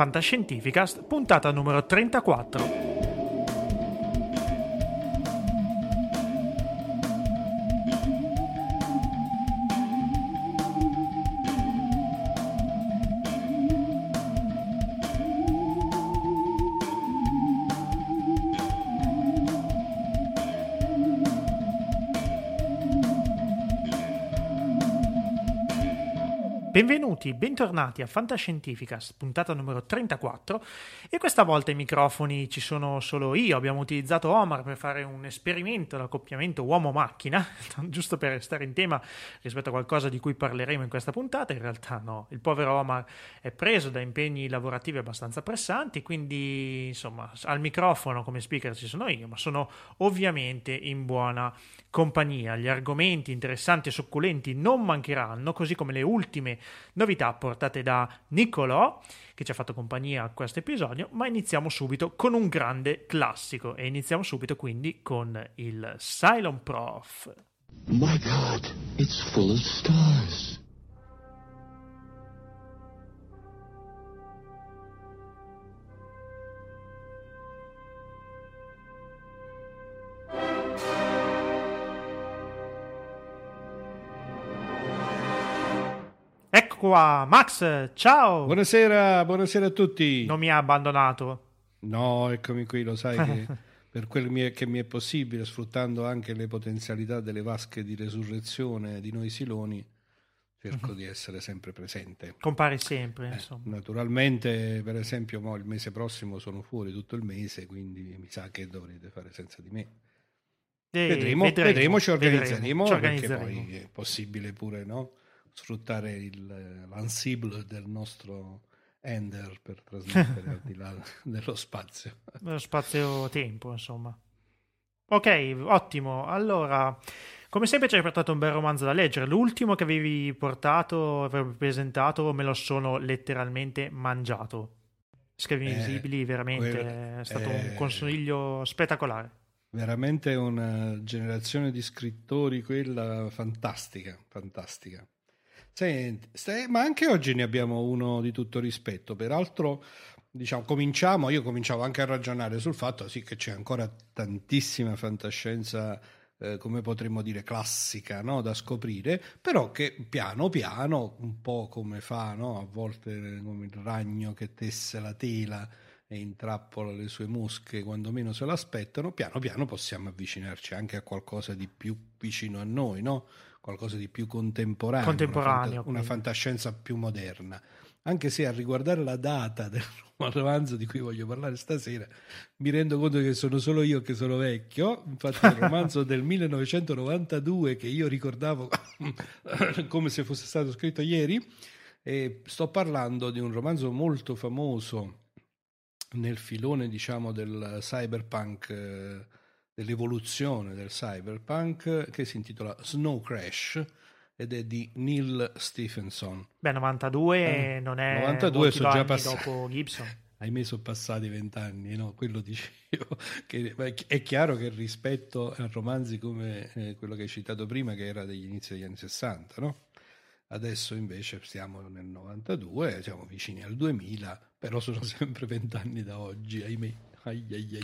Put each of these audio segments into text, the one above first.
Fantascientificast, puntata numero 34. Benvenuti, bentornati a Fantascientificast, puntata numero 34 e questa volta i microfoni ci sono solo io, abbiamo utilizzato Omar per fare un esperimento, l'accoppiamento uomo-macchina, giusto per stare in tema rispetto a qualcosa di cui parleremo in questa puntata, in realtà no, il povero Omar è preso da impegni lavorativi abbastanza pressanti, quindi insomma al microfono come speaker ci sono io, ma sono ovviamente in buona compagnia, gli argomenti interessanti e succulenti non mancheranno, così come le ultime novità portate da Niccolò che ci ha fatto compagnia a questo episodio, ma iniziamo subito con un grande classico e iniziamo subito quindi con il Cylon Prof. My God, it's full of stars. Ecco qua, Max, ciao! Buonasera, buonasera a tutti. Non mi ha abbandonato. No, eccomi qui, lo sai che per quel che mi è possibile, sfruttando anche le potenzialità delle vasche di resurrezione di noi siloni, cerco di essere sempre presente. Compare sempre, Eh, insomma. naturalmente, per esempio, mo il mese prossimo sono fuori tutto il mese, quindi mi sa che dovrete fare senza di me. Eh, vedremo, vedremo, ci organizzeremo, ci perché organizzeremo. poi è possibile pure no? Sfruttare il, l'ansible del nostro Ender per trasmettere al di là dello spazio. Nello spazio-tempo, insomma. Ok, ottimo. Allora, come sempre ci hai portato un bel romanzo da leggere. L'ultimo che avevi portato, avevi presentato, me lo sono letteralmente mangiato. Schiavi Eh, invisibili, veramente quello- è stato un eh, consiglio spettacolare. Veramente una generazione di scrittori, quella fantastica, fantastica. Senti, stai- ma anche oggi ne abbiamo uno di tutto rispetto. Peraltro, diciamo, cominciamo, io cominciavo anche a ragionare sul fatto sì, che c'è ancora tantissima fantascienza, eh, come potremmo dire, classica no, da scoprire, però che piano piano, un po' come fa no, a volte come il ragno che tesse la tela e intrappola le sue mosche quando meno se l'aspettano, piano piano possiamo avvicinarci anche a qualcosa di più vicino a noi, no? Qualcosa di più contemporaneo, Contemporaneo, una, fanta- una fantascienza più moderna. Anche se a riguardare la data del romanzo di cui voglio parlare stasera, mi rendo conto che sono solo io che sono vecchio. Infatti, il romanzo del 1992 che io ricordavo come se fosse stato scritto ieri. E sto parlando di un romanzo molto famoso nel filone, diciamo, del cyberpunk, eh, dell'evoluzione del cyberpunk, che si intitola Snow Crash ed è di Neil Stephenson. Beh, 92 eh, non è 92 sono già passati. dopo Gibson. Ahimè sono passati vent'anni, no? Quello dicevo. Che è chiaro che rispetto a romanzi come eh, quello che hai citato prima, che era degli inizi degli anni 60, no? Adesso invece siamo nel 92, siamo vicini al 2000, però sono sempre vent'anni da oggi, ahimè. Ai, ai,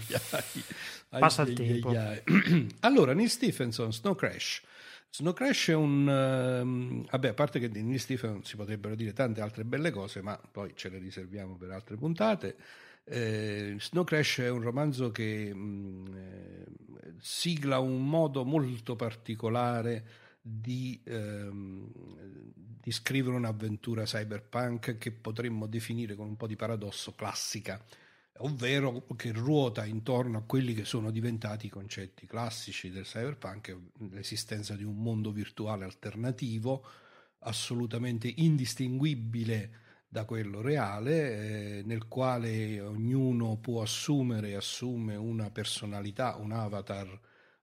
ai, Passa il tempo. Allora, Neil Stephenson, Snow Crash. Snow Crash è un... Uh, vabbè, a parte che di Neil Stephenson si potrebbero dire tante altre belle cose, ma poi ce le riserviamo per altre puntate. Eh, Snow Crash è un romanzo che mh, mm, eh, sigla un modo molto particolare di, ehm, di, scrivere un'avventura cyberpunk che potremmo definire con un po' di paradosso classica ovvero che ruota intorno a quelli che sono diventati i concetti classici del cyberpunk, l'esistenza di un mondo virtuale alternativo assolutamente indistinguibile da quello reale, eh, nel quale ognuno può assumere e assume una personalità, un avatar,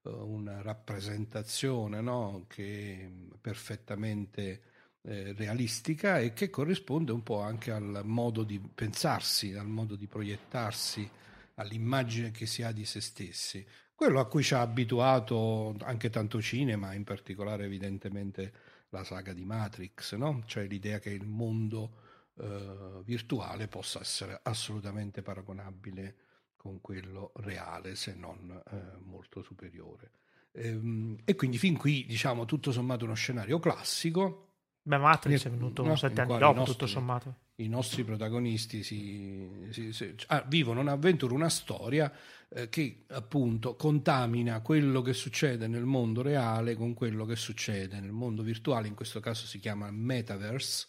eh, una rappresentazione no? che perfettamente eh, realistica e che corrisponde un po' anche al modo di pensarsi, al modo di proiettarsi, all'immagine che si ha di se stessi. Quello a cui ci ha abituato anche tanto cinema, in particolare evidentemente la saga di Matrix, no? cioè l'idea che il mondo eh, virtuale possa essere assolutamente paragonabile con quello reale, se non eh, molto superiore. Ehm, e quindi fin qui, diciamo, tutto sommato uno scenario classico, Beh, Matrix è venuto no, sette anni dopo, nostri, tutto sommato. I nostri protagonisti si, si, si, ah, vivono un'avventura, una storia eh, che appunto contamina quello che succede nel mondo reale con quello che succede nel mondo virtuale, in questo caso si chiama metaverse,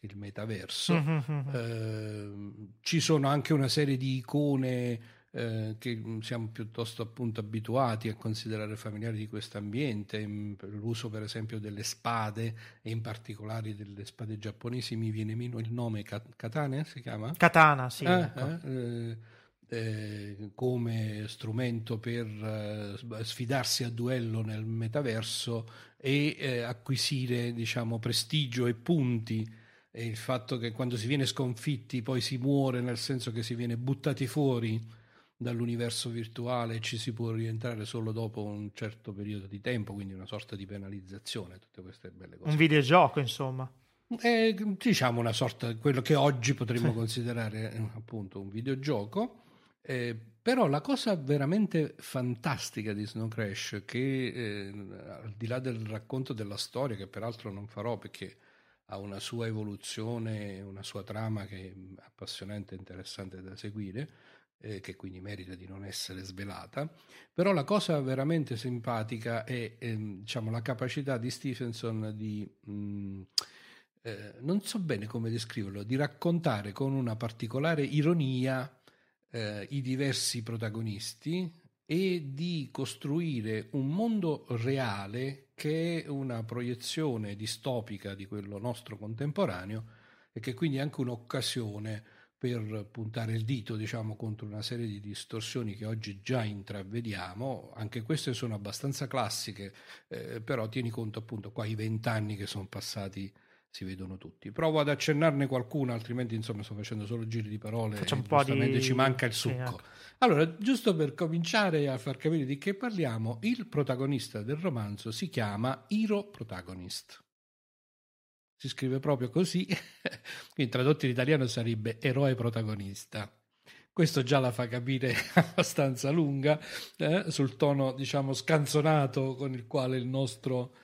il metaverso. Mm-hmm. Eh, ci sono anche una serie di icone eh, che siamo piuttosto appunto abituati a considerare familiari di questo ambiente, l'uso per esempio delle spade e in particolare delle spade giapponesi mi viene meno il nome, katana si chiama? Katana, sì. Eh, ecco. eh, eh, come strumento per eh, sfidarsi a duello nel metaverso e acquisire diciamo prestigio e punti e il fatto che quando si viene sconfitti poi si muore nel senso che si viene buttati fuori dall'universo virtuale ci si può rientrare solo dopo un certo periodo di tempo, quindi una sorta di penalizzazione, tutte queste belle cose. Un videogioco, insomma. È, diciamo una sorta di quello che oggi potremmo considerare eh, appunto un videogioco. Eh, però la cosa veramente fantastica di Snow Crash, che eh, al di là del racconto della storia, che peraltro non farò perché ha una sua evoluzione, una sua trama che è appassionante e interessante da seguire, eh, che quindi merita di non essere svelata, però la cosa veramente simpatica è ehm, diciamo, la capacità di Stevenson di, mh, mm, eh, non so bene come descriverlo, di raccontare con una particolare ironia eh, i diversi protagonisti e di costruire un mondo reale che è una proiezione distopica di quello nostro contemporaneo e che quindi è anche un'occasione per puntare il dito diciamo, contro una serie di distorsioni che oggi già intravediamo, anche queste sono abbastanza classiche, eh, però tieni conto appunto qua i vent'anni che sono passati si vedono tutti. Provo ad accennarne qualcuna, altrimenti insomma sto facendo solo giri di parole Facciamo e giustamente di... ci manca il succo. Sì, ecco. Allora, giusto per cominciare a far capire di che parliamo, il protagonista del romanzo si chiama Hero Protagonist si scrive proprio così, quindi tradotto in italiano sarebbe eroe protagonista. Questo già la fa capire abbastanza lunga eh, sul tono, diciamo, scanzonato con il quale il nostro,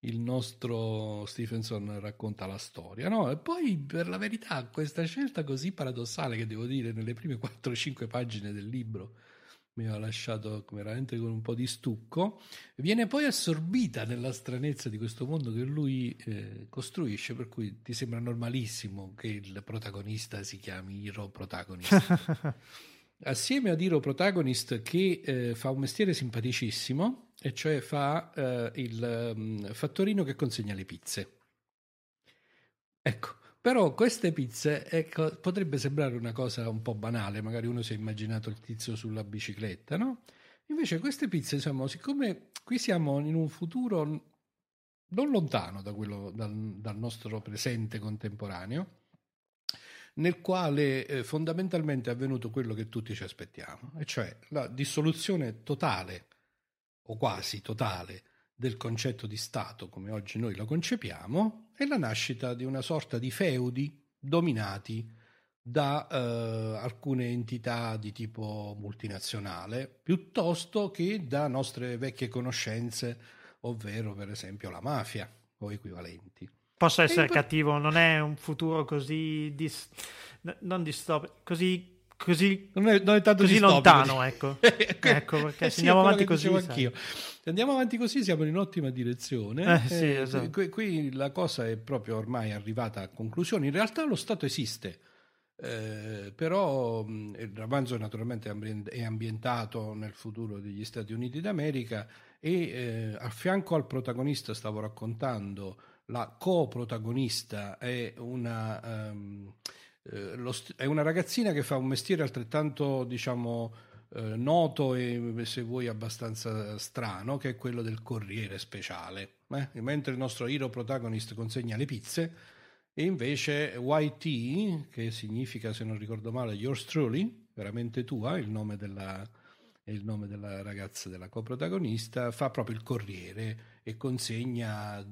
il nostro Stephenson racconta la storia. No? E poi, per la verità, questa scelta così paradossale che devo dire nelle prime 4-5 pagine del libro, mi ha lasciato veramente con un po' di stucco, viene poi assorbita nella stranezza di questo mondo che lui eh, costruisce, per cui ti sembra normalissimo che il protagonista si chiami Hero Protagonist. Assieme ad Hero Protagonist che eh, fa un mestiere simpaticissimo, e cioè fa eh, il um, fattorino che consegna le pizze. Ecco, però queste pizze ecco, potrebbe sembrare una cosa un po' banale, magari uno si è immaginato il tizio sulla bicicletta, no? Invece queste pizze, insomma, siccome qui siamo in un futuro non lontano da quello, dal, dal nostro presente contemporaneo, nel quale eh, fondamentalmente è avvenuto quello che tutti ci aspettiamo, e cioè la dissoluzione totale o quasi totale del concetto di Stato come oggi noi lo concepiamo e la nascita di una sorta di feudi dominati da eh, alcune entità di tipo multinazionale piuttosto che da nostre vecchie conoscenze, ovvero per esempio la mafia o equivalenti. Posso essere cattivo, non è un futuro così dis... non distopico, così così, non è, non è così lontano, ecco. ecco, perché eh se andiamo avanti così. Anch'io. Se andiamo avanti così siamo in ottima direzione. Eh, sì, eh, esatto. qui, qui, la cosa è proprio ormai arrivata a conclusione. In realtà lo Stato esiste, eh, però il romanzo naturalmente è ambientato nel futuro degli Stati Uniti d'America e eh, a fianco al protagonista stavo raccontando la coprotagonista è una... Um, eh, st- è una ragazzina che fa un mestiere altrettanto, diciamo, eh, noto e se vuoi abbastanza strano, che è quello del corriere speciale. Eh? Mentre il nostro hero protagonist consegna le pizze, e invece YT, che significa, se non ricordo male, yours truly, veramente tua, il nome della, il nome della ragazza della coprotagonista, fa proprio il corriere e consegna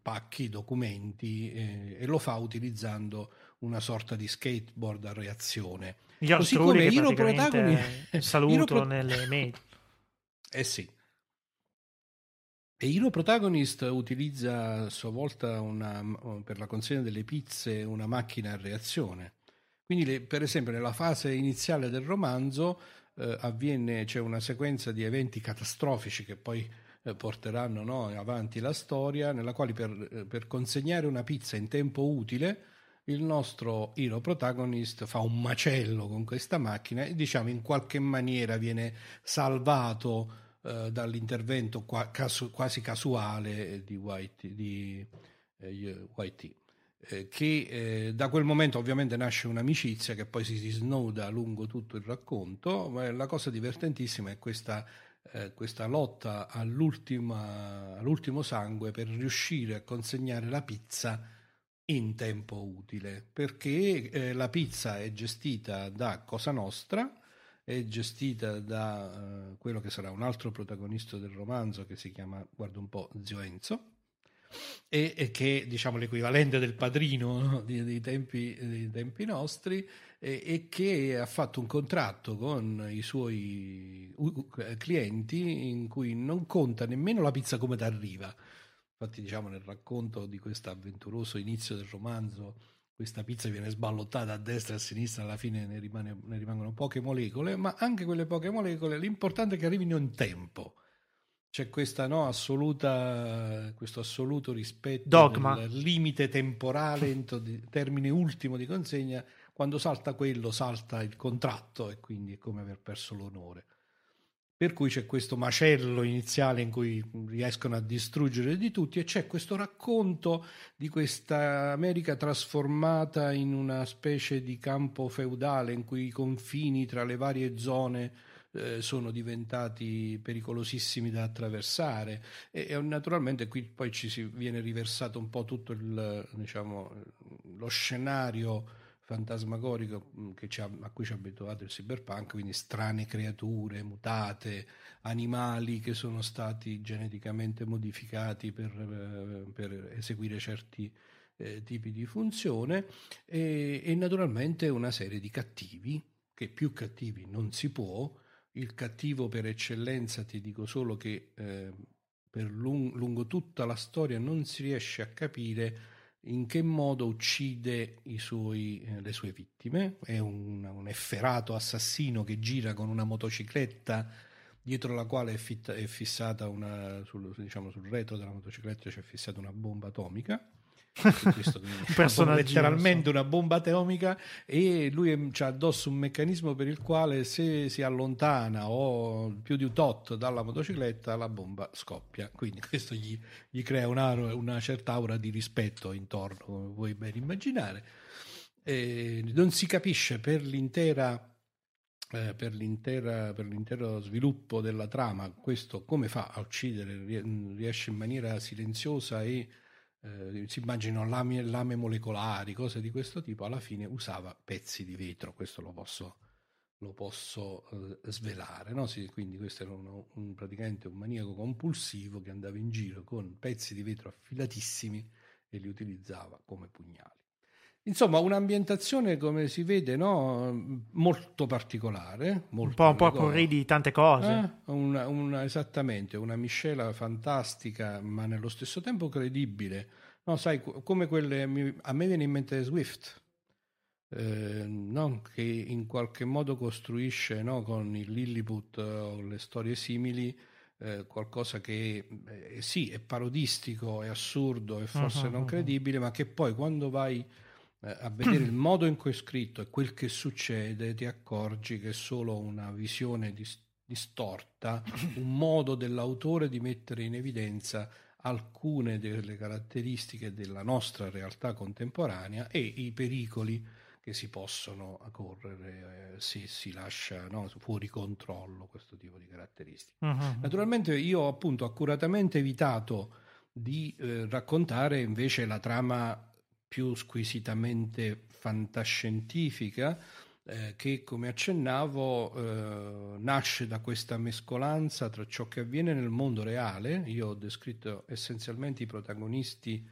pacchi, documenti eh, e lo fa utilizzando una sorta di skateboard a reazione. Gli Così come Hero Protagonist saluto Pro... nelle mail. Eh sì. E Hero Protagonist utilizza a sua volta una, per la consegna delle pizze una macchina a reazione. Quindi, le, per esempio, nella fase iniziale del romanzo eh, avviene, c'è una sequenza di eventi catastrofici che poi eh, porteranno no, avanti la storia, nella quale per, eh, per consegnare una pizza in tempo utile il nostro hero protagonist fa un macello con questa macchina e diciamo in qualche maniera viene salvato eh, dall'intervento qua, casu, quasi casuale di White, di, eh, White eh, che eh, da quel momento ovviamente nasce un'amicizia che poi si snoda lungo tutto il racconto, ma la cosa divertentissima è questa, eh, questa lotta all'ultimo sangue per riuscire a consegnare la pizza in tempo utile, perché eh, la pizza è gestita da Cosa Nostra, è gestita da uh, quello che sarà un altro protagonista del romanzo che si chiama, guarda un po', Zio Enzo, e, e che è diciamo l'equivalente del padrino no? dei, dei, tempi, dei, tempi, nostri e, e, che ha fatto un contratto con i suoi clienti in cui non conta nemmeno la pizza come ti arriva, Infatti, diciamo, nel racconto di questo avventuroso inizio del romanzo, questa pizza viene sballottata a destra e a sinistra, alla fine ne, rimane, ne rimangono poche molecole, ma anche quelle poche molecole, l'importante è che arrivino in tempo. C'è questa, no, assoluta, questo assoluto rispetto Dogma. del limite temporale, in termine ultimo di consegna, quando salta quello salta il contratto e quindi è come aver perso l'onore. Per cui c'è questo macello iniziale in cui riescono a distruggere di tutti e c'è questo racconto di questa America trasformata in una specie di campo feudale in cui i confini tra le varie zone eh, sono diventati pericolosissimi da attraversare. E, e, naturalmente qui poi ci si viene riversato un po' tutto il, diciamo, lo scenario fantasmagorico mm, a cui ci ha abituato il cyberpunk, quindi strane creature, mutate, animali che sono stati geneticamente modificati per, eh, per eseguire certi eh, tipi di funzione e, e, naturalmente una serie di cattivi, che più cattivi non si può, il cattivo per eccellenza ti dico solo che eh, per lung- lungo tutta la storia non si riesce a capire in che modo uccide suoi, eh, le sue vittime. È un, un, efferato assassino che gira con una motocicletta dietro la quale è, fitta, è fissata una, sul, diciamo, sul retro della motocicletta c'è fissata una bomba atomica questo una letteralmente una bomba atomica e lui ha addosso un meccanismo per il quale se si allontana o più di un tot dalla motocicletta la bomba scoppia. Quindi questo gli, gli crea una, una, certa aura di rispetto intorno come puoi ben immaginare. E non si capisce per l'intera eh, per, per, l'intero sviluppo della trama, questo come fa a uccidere, riesce in maniera silenziosa e eh, si immaginano lame, lame, molecolari, cose di questo tipo, alla fine usava pezzi di vetro, questo lo posso, lo posso eh, svelare. No? Sì, quindi questo era uno, un, praticamente un maniaco compulsivo che andava in giro con pezzi di vetro affilatissimi e li utilizzava come pugnali. Insomma, un'ambientazione, come si vede, no? molto particolare. Molto un po', un po' di tante cose. Eh? Una, una, esattamente, una miscela fantastica, ma nello stesso tempo credibile. No, sai, come quelle... A me viene in mente Swift, eh, no? che in qualche modo costruisce no? con il Lilliput o le storie simili eh, qualcosa che eh, sì, è parodistico, è assurdo, è forse uh-huh, non credibile, ma che poi quando vai eh, a vedere il modo in cui è scritto e quel che succede, ti accorgi che è solo una visione dis- distorta, un modo dell'autore di mettere in evidenza alcune delle caratteristiche della nostra realtà contemporanea e i pericoli che si possono correre eh, se si lascia no, fuori controllo questo tipo di caratteristiche. Uh-huh. Naturalmente io ho appunto accuratamente evitato di eh, raccontare invece la trama più squisitamente fantascientifica eh, che, come accennavo, eh, nasce da questa mescolanza tra ciò che avviene nel mondo reale, io ho descritto essenzialmente i protagonisti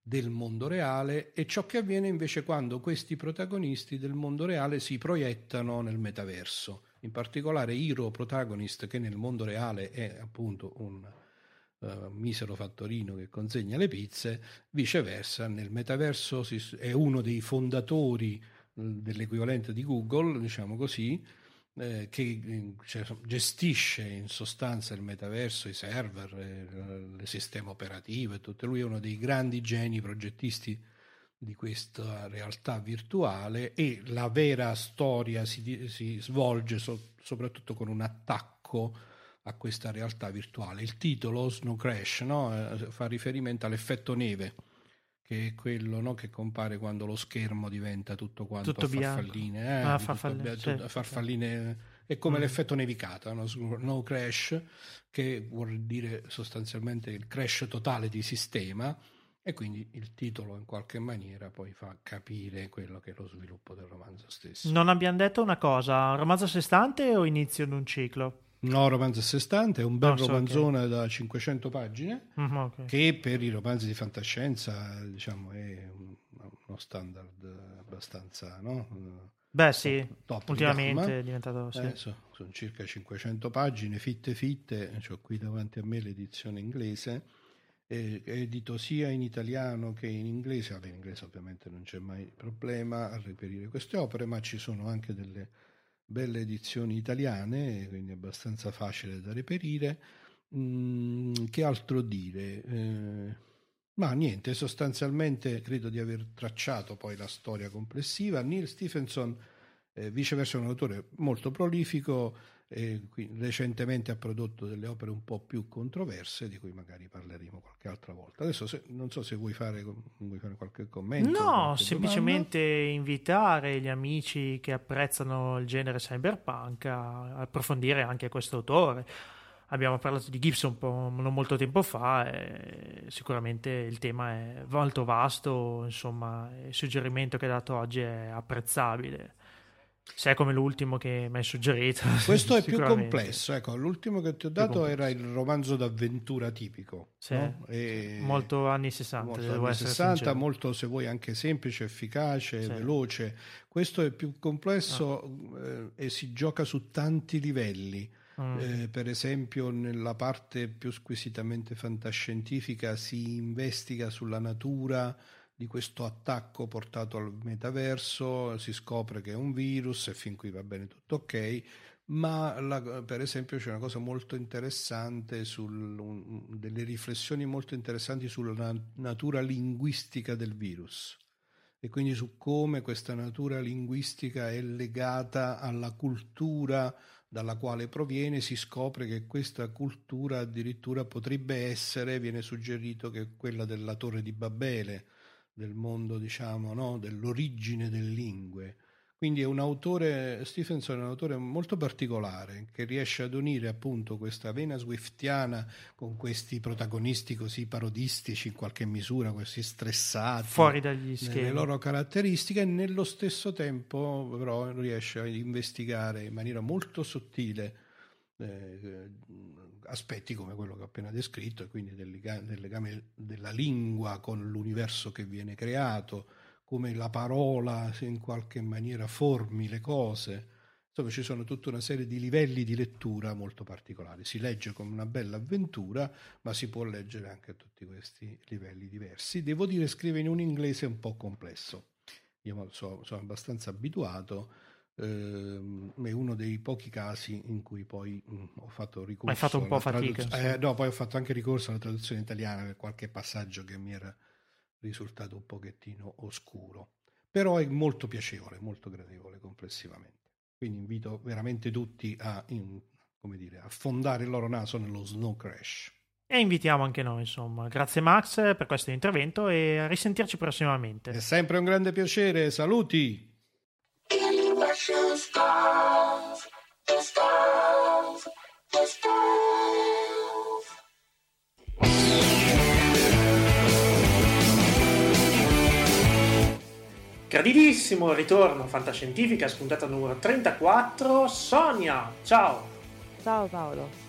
del mondo reale, e ciò che avviene invece quando questi protagonisti del mondo reale si proiettano nel metaverso. In particolare Hero Protagonist, che nel mondo reale è appunto un uh, misero fattorino che consegna le pizze, viceversa nel metaverso si, è uno dei fondatori uh, dell'equivalente di Google, diciamo così, eh, che cioè, gestisce in sostanza il metaverso, i server, eh, il sistema operativo e tutto. Lui è uno dei grandi geni progettisti di questa realtà virtuale e la vera storia si, si svolge so, soprattutto con un attacco a questa realtà virtuale. Il titolo Snow Crash no? Eh, fa riferimento all'effetto neve, che è quello no? che compare quando lo schermo diventa tutto quanto tutto farfalline. Eh, ah, farfalline, tutto, certo. farfalline è come mm. l'effetto nevicata, no? Snow Crash, che vuol dire sostanzialmente il crash totale di sistema. E quindi il titolo in qualche maniera poi fa capire quello che è lo sviluppo del romanzo stesso. Non abbiamo detto una cosa, romanzo a sé stante o inizio di un ciclo? No, romanzo a sé stante, è un bel no, so romanzone okay. da 500 pagine mm-hmm, okay. che per i romanzi di fantascienza diciamo, è uno standard abbastanza... No? Beh sì, top ultimamente è diventato... Sì. Eh, so, sono circa 500 pagine, fitte fitte, ho qui davanti a me l'edizione inglese, è edito sia in italiano che in inglese, allora in inglese ovviamente non c'è mai problema a reperire queste opere, ma ci sono anche delle belle edizioni italiane, quindi abbastanza facile da reperire. Mm, che altro dire? Eh, ma niente, sostanzialmente credo di aver tracciato poi la storia complessiva. Neil Stephenson, eh, viceversa, è un autore molto prolifico recentemente ha prodotto delle opere un po' più controverse di cui magari parleremo qualche altra volta. Adesso se, non so se vuoi fare, vuoi fare qualche commento. No, semplicemente domanda. invitare gli amici che apprezzano il genere cyberpunk a approfondire anche questo autore. Abbiamo parlato di Gibson non molto tempo fa e sicuramente il tema è molto vasto, insomma il suggerimento che ha dato oggi è apprezzabile. Se è come l'ultimo che mi hai suggerito. Questo è più complesso. Ecco, l'ultimo che ti ho dato era il romanzo d'avventura tipico. Sì, no? molto anni 60. Molto anni 60, molto se vuoi anche semplice, efficace, sì. veloce. Questo è più complesso ah. eh, e si gioca su tanti livelli. Mm. Eh, per esempio, nella parte più squisitamente fantascientifica si investiga sulla natura di questo attacco portato al metaverso, si scopre che è un virus e fin qui va bene tutto ok, ma la, per esempio c'è una cosa molto interessante, sul, un, delle riflessioni molto interessanti sulla natura linguistica del virus e quindi su come questa natura linguistica è legata alla cultura dalla quale proviene, si scopre che questa cultura addirittura potrebbe essere, viene suggerito che quella della torre di Babele, del mondo, diciamo, no? dell'origine delle lingue. Quindi è un autore, Stephenson è un autore molto particolare che riesce ad unire appunto questa vena swiftiana con questi protagonisti così parodistici in qualche misura, questi stressati. Fuori dagli schemi. Le loro caratteristiche e nello stesso tempo però riesce a investigare in maniera molto sottile eh, aspetti come quello che ho appena descritto e quindi del legame, del legame della lingua con l'universo che viene creato come la parola in qualche maniera formi le cose. Insomma, ci sono tutta una serie di livelli di lettura molto particolari. Si legge come una bella avventura, ma si può leggere anche a tutti questi livelli diversi. Devo dire, scrive in un inglese un po' complesso. Io so, sono abbastanza abituato. Ehm, è uno dei pochi casi in cui poi mh, ho fatto ricorso. Hai fatto un po' fatica. Eh, no, poi ho fatto anche ricorso alla traduzione italiana per qualche passaggio che mi era risultato un pochettino oscuro, però è molto piacevole, molto gradevole complessivamente. Quindi invito veramente tutti a, in, dire, a fondare il loro naso nello Snow Crash. E invitiamo anche noi, insomma. Grazie Max per questo intervento e a risentirci prossimamente. È sempre un grande piacere, saluti! Graditissimo ritorno Fantascientifica, spuntata numero 34. Sonia, ciao! Ciao Paolo.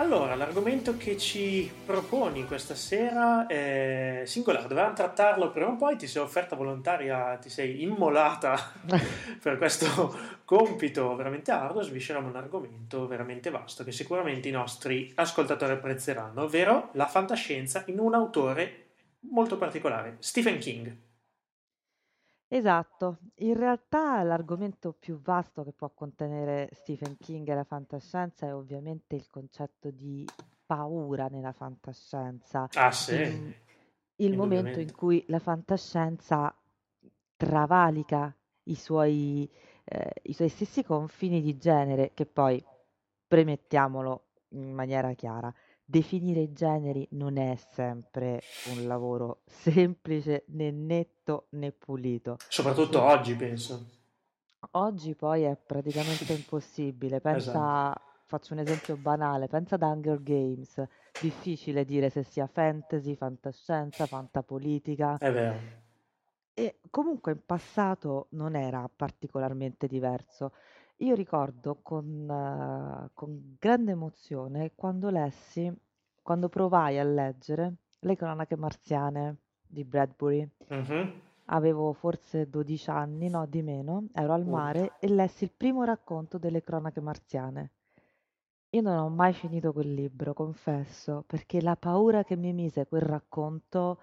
Allora, l'argomento che ci proponi questa sera è singolare, dovevamo trattarlo prima o poi, ti sei offerta volontaria, ti sei immolata per questo compito veramente arduo, svisceriamo un argomento veramente vasto che sicuramente i nostri ascoltatori apprezzeranno, ovvero la fantascienza in un autore molto particolare, Stephen King. Esatto, in realtà l'argomento più vasto che può contenere Stephen King e la fantascienza è ovviamente il concetto di paura nella fantascienza. Ah sì, Il, il momento in cui la fantascienza travalica i suoi, eh, i suoi stessi confini di genere, che poi, premettiamolo in maniera chiara, definire i generi non è sempre un lavoro semplice né netto né pulito. Soprattutto oggi, penso. Oggi poi è praticamente impossibile. Pensa, Esatto. faccio un esempio banale, pensa ad Hunger Games. Difficile dire se sia fantasy, fantascienza, fantapolitica. È vero. E comunque in passato non era particolarmente diverso. Io ricordo con, eh, con grande emozione quando lessi, quando provai a leggere Le cronache marziane di Bradbury. Mhm. Avevo forse 12 anni, no, di meno, ero al mare e lessi il primo racconto delle cronache marziane. Io non ho mai finito quel libro, confesso, perché la paura che mi mise quel racconto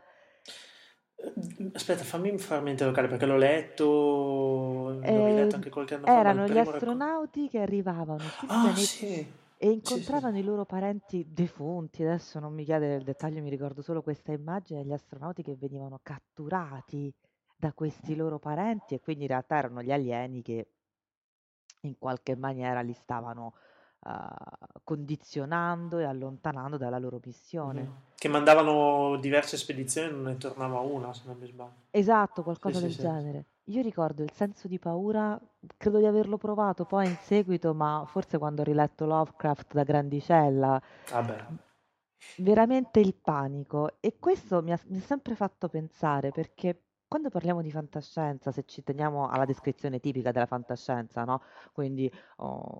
Aspetta, fammi fare mente locale perché l'ho letto, l'ho eh, riletto anche qualche anno fa, il erano gli astronauti che arrivavano sul Ah, pianeta sì, e sì, sì. incontravano i loro parenti defunti. Adesso non mi chiede del dettaglio, mi ricordo solo questa immagine degli astronauti che venivano catturati da questi loro parenti e quindi in realtà erano gli alieni che in qualche maniera li stavano eh, condizionando e allontanando dalla loro missione. Mhm. Che mandavano diverse spedizioni e non ne tornava una, se non mi sbaglio. Esatto, Sì, qualcosa sì, del sì. genere. Io ricordo il senso di paura, credo di averlo provato poi in seguito, ma forse quando ho riletto Lovecraft da grandicella, Vabbè. veramente il panico. E questo mi ha, mi ha sempre fatto pensare, perché quando parliamo di fantascienza, se ci teniamo alla descrizione tipica della fantascienza, no? Quindi oh,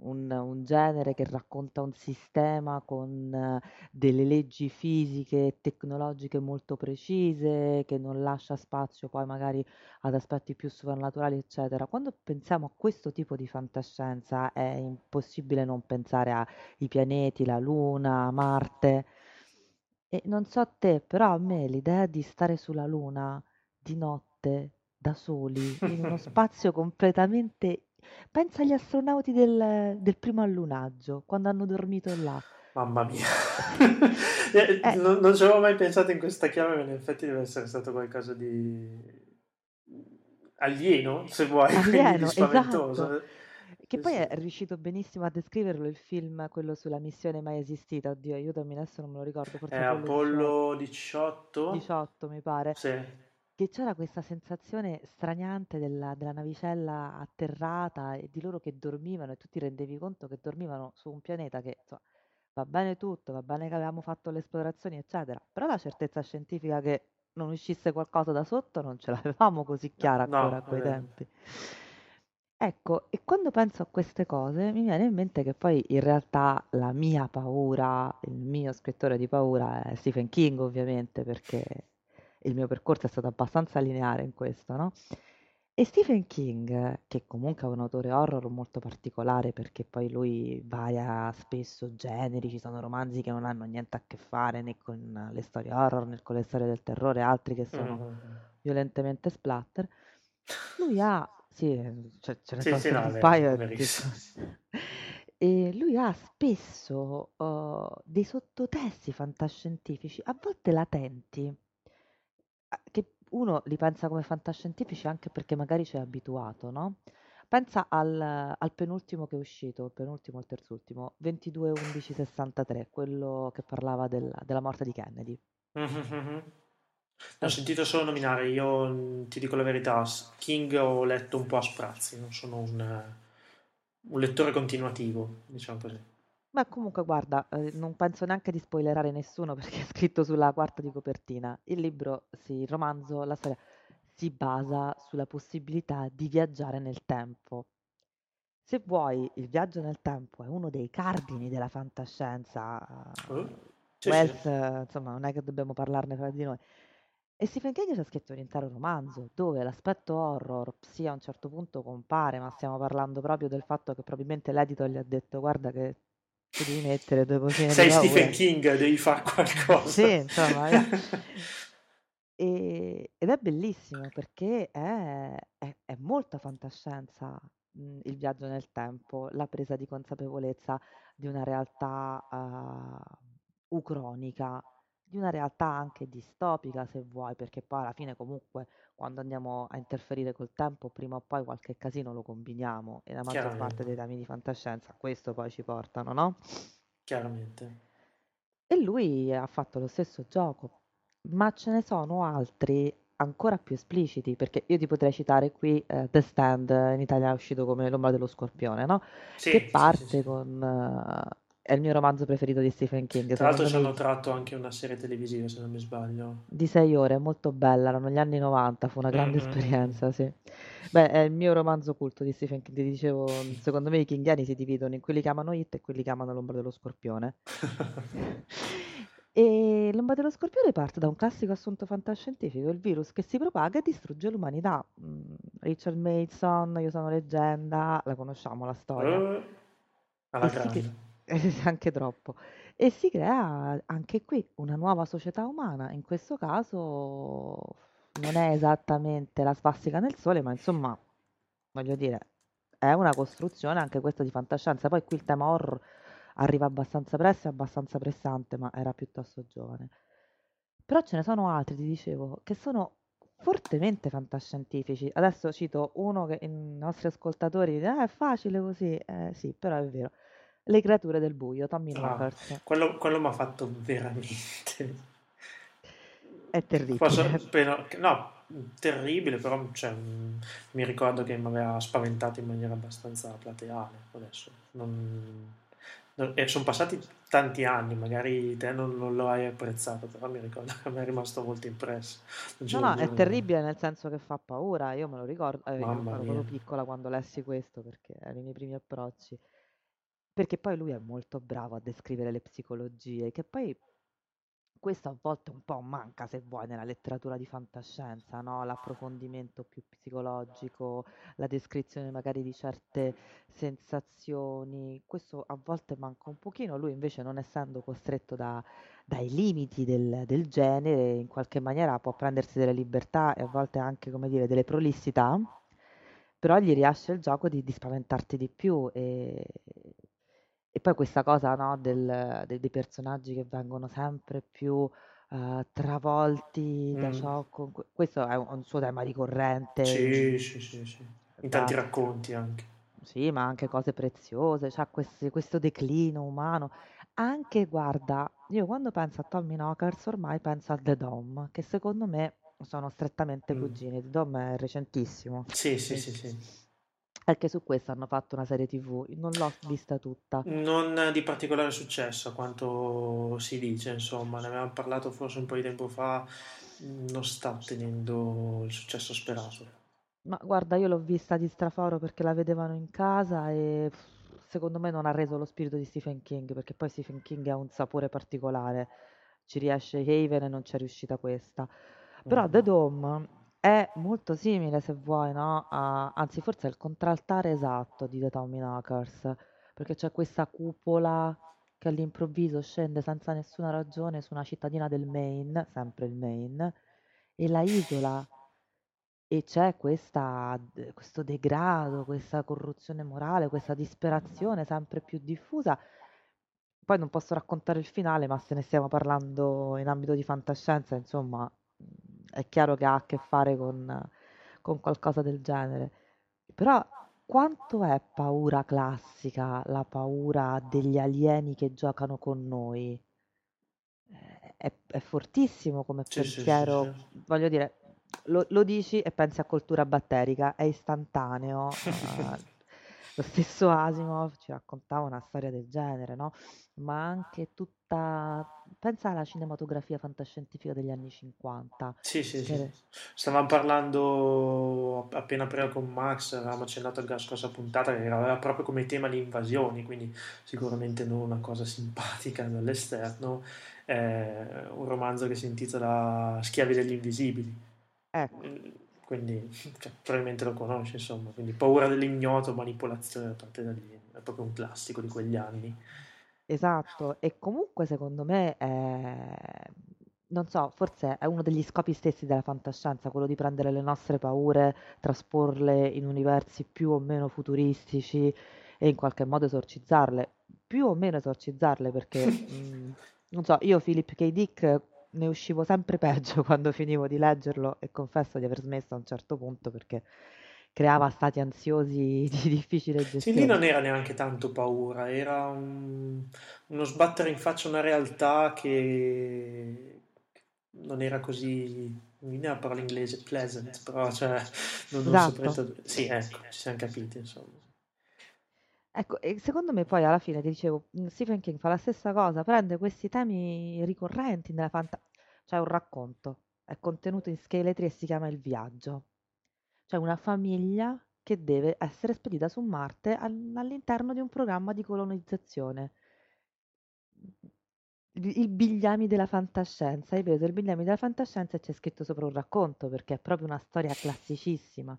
un, un genere che racconta un sistema con delle leggi fisiche e tecnologiche molto precise, che non lascia spazio poi magari ad aspetti più sovrannaturali, eccetera. Quando pensiamo a questo tipo di fantascienza è impossibile non pensare ai pianeti, la Luna, Marte. E non so te, però a me l'idea di stare sulla Luna di notte, da soli, in uno spazio completamente... Pensa agli astronauti del, del primo allunaggio, quando hanno dormito là. Mamma mia. Eh, Eh, non, non ci avevo mai pensato in questa chiave, ma in effetti deve essere stato qualcosa di alieno, se vuoi, quindi di alieno, spaventoso. esatto. Che poi è riuscito benissimo a descriverlo il film, quello sulla missione mai esistita. Oddio, aiutami, adesso non me lo ricordo, forse È Apollo Apollo 18? 18, mi pare. Sì. Che c'era questa sensazione straniante della, della navicella atterrata e di loro che dormivano e tu ti rendevi conto che dormivano su un pianeta che insomma, va bene tutto, va bene che avevamo fatto le esplorazioni, eccetera, però la certezza scientifica che non uscisse qualcosa da sotto non ce l'avevamo così chiara No, ancora a è quei tempi. Ecco, e quando penso a queste cose mi viene in mente che poi in realtà la mia paura, il mio scrittore di paura è Stephen King, ovviamente, perché il mio percorso è stato abbastanza lineare in questo, no? E Stephen King, che comunque è un autore horror molto particolare perché poi lui varia spesso generi, ci sono romanzi che non hanno niente a che fare né con le storie horror né con le storie del terrore, altri che sono Mhm. violentemente splatter. Lui ha, sì, eh, ce, ne Sì, sono sì, no, un paio. sono- E lui ha spesso uh, dei sottotesti fantascientifici, a volte latenti, che uno li pensa come fantascientifici anche perché magari ci è abituato, no? Pensa al, al penultimo che è uscito, il penultimo o il terzultimo, 22-11-63, quello che parlava del- della morte di Kennedy. Mhm. Ne ho sentito solo nominare, io ti dico la verità, King ho letto un po' a sprazzi, non sono un, un lettore continuativo, diciamo così. Ma comunque guarda, eh, non penso neanche di spoilerare nessuno perché è scritto sulla quarta di copertina. Il libro, sì, il romanzo, la storia si basa sulla possibilità di viaggiare nel tempo. Se vuoi, il viaggio nel tempo è uno dei cardini della fantascienza. Oh, eh, Sì, sì. Wells, eh, insomma, non è che dobbiamo parlarne fra di noi. E Stephen King ci ha scritto un intero romanzo dove l'aspetto horror sì a un certo punto compare, ma stiamo parlando proprio del fatto che probabilmente l'editor gli ha detto guarda che ti devi mettere due pochine di Sei. Stephen King, devi fare qualcosa. Sì, insomma, via. E- ed è bellissimo perché è, è- è molta fantascienza, mh, il viaggio nel tempo, la presa di consapevolezza di una realtà uh, ucronica, di una realtà anche distopica se vuoi, perché poi alla fine comunque quando andiamo a interferire col tempo, prima o poi qualche casino lo combiniamo e la maggior parte dei temi di fantascienza a questo poi ci portano, no? chiaramente. E lui ha fatto lo stesso gioco, ma ce ne sono altri ancora più espliciti, perché io ti potrei citare qui eh, The Stand, in Italia è uscito come L'ombra dello scorpione, no? Sì, Che sì, sì, parte sì. con... eh, è il mio romanzo preferito di Stephen King, Tra l'altro ci hanno tratto anche una serie televisiva, se non mi sbaglio. di sei ore, è molto bella, erano gli anni 90, fu una grande Mm, mm, mm. esperienza, sì. Beh, è il mio romanzo culto di Stephen King, ti dicevo, secondo me i kingiani si dividono in quelli che amano It e quelli che amano L'ombra dello scorpione. E l'ombra dello scorpione parte da un classico assunto fantascientifico, il virus che si propaga e distrugge l'umanità. Mm, Richard Mason, Io sono leggenda, la conosciamo la storia. Eh, alla E si grande. anche troppo. E si crea anche qui una nuova società umana. In questo caso non è esattamente la svastica nel sole, ma insomma, voglio dire, è una costruzione anche questa di fantascienza. Poi qui il tema horror arriva abbastanza presto e abbastanza pressante, ma era piuttosto giovane. Però ce ne sono altri, ti dicevo, che sono fortemente fantascientifici. Adesso cito uno che i nostri ascoltatori dicono, ah, è facile così. Eh, sì, però è vero. Le creature del buio, Tommy Ah, Knockers. quello, quello mi ha fatto veramente... È terribile. Posso, appena- no, terribile, però cioè, mi ricordo che mi aveva spaventato in maniera abbastanza plateale. Adesso non, e sono passati tanti anni, magari te non, non lo hai apprezzato, però mi ricordo che mi è rimasto molto impresso. No, no, è terribile nel senso che fa paura. Io me lo ricordo, eh, ero proprio piccola quando lessi questo perché erano i miei primi approcci. Perché poi lui è molto bravo a descrivere le psicologie, che poi questo a volte un po' manca, se vuoi, nella letteratura di fantascienza, no? L'approfondimento più psicologico, la descrizione magari di certe sensazioni. Questo a volte manca un pochino. Lui invece, non essendo costretto da- dai limiti del, del genere, in qualche maniera può prendersi delle libertà e a volte anche, come dire, delle prolissità, però gli riesce il gioco di, di spaventarti di più e, e poi questa cosa, no, del- de- dei personaggi che vengono sempre più eh, travolti da ciò, con cui- questo è un, un suo tema ricorrente, Sì, in- sì, sì, sì. In da- tanti racconti anche. sì, ma anche cose preziose, c'ha questi- questo declino umano. Anche, guarda, io quando penso a Tommy Knockers ormai penso a The Dome, che secondo me sono strettamente Mm. cugini. The Dom è recentissimo. Sì, sì, sì, sì. Anche su questo hanno fatto una serie TV. Non l'ho vista tutta. Non di particolare successo, a quanto si dice, insomma, ne avevamo parlato forse un po' di tempo fa, non sta ottenendo il successo sperato. Ma guarda, io l'ho vista di straforo perché la vedevano in casa e secondo me non ha reso lo spirito di Stephen King, perché poi Stephen King ha un sapore particolare. Ci riesce Haven e non c'è riuscita questa. Però The Mhm. Dome è molto simile, se vuoi, no? a- anzi, forse è il contraltare esatto di The Tommy perché c'è questa cupola che all'improvviso scende senza nessuna ragione su una cittadina del Maine, sempre il Maine, e la isola. E c'è questa, questo degrado, questa corruzione morale, questa disperazione sempre più diffusa. Poi non posso raccontare il finale, ma se ne stiamo parlando in ambito di fantascienza, insomma, è chiaro che ha a che fare con, con qualcosa del genere. Però quanto è paura classica, la paura degli alieni che giocano con noi? Eh, È, è fortissimo come Sì, sì, sì, pensiero, sì. voglio dire, lo, lo dici e pensi a cultura batterica, è istantaneo. eh, lo stesso Asimov ci raccontava una storia del genere, no? Ma anche tutta... Pensa alla cinematografia fantascientifica degli anni 50. Sì, sì, sì. che- Stavamo parlando appena prima con Max, avevamo accennato alla scorsa puntata che aveva proprio come tema le invasioni, quindi sicuramente non una cosa simpatica dall'esterno. È un romanzo che si intitola Schiavi degli invisibili. Ecco, Mm, Quindi cioè, probabilmente lo conosci, insomma. Quindi paura dell'ignoto, manipolazione da parte degli alieni. È proprio un classico di quegli anni. esatto. E comunque secondo me è... Non so, forse è uno degli scopi stessi della fantascienza, quello di prendere le nostre paure, trasporle in universi più o meno futuristici e in qualche modo esorcizzarle. Più o meno esorcizzarle perché, mm, non so, io Philip K. Dick ne uscivo sempre peggio quando finivo di leggerlo e confesso di aver smesso a un certo punto perché creava stati ansiosi di difficile Sì, lì gestione. non era neanche tanto paura, era un- uno sbattere in faccia una realtà che non era così, mi viene la parola inglese, pleasant, però cioè, non, non Esatto. Sì, ecco, ci siamo capiti, insomma. Ecco, e secondo me poi alla fine ti dicevo, mh, Stephen King fa la stessa cosa, prende questi temi ricorrenti nella fantascienza, c'è un racconto, è contenuto in scheletri e si chiama Il viaggio. C'è una famiglia che deve essere spedita su Marte al- all'interno di un programma di colonizzazione. Il il Bigliami della fantascienza, hai preso il Bigliami della fantascienza e c'è scritto sopra un racconto perché è proprio una storia classicissima.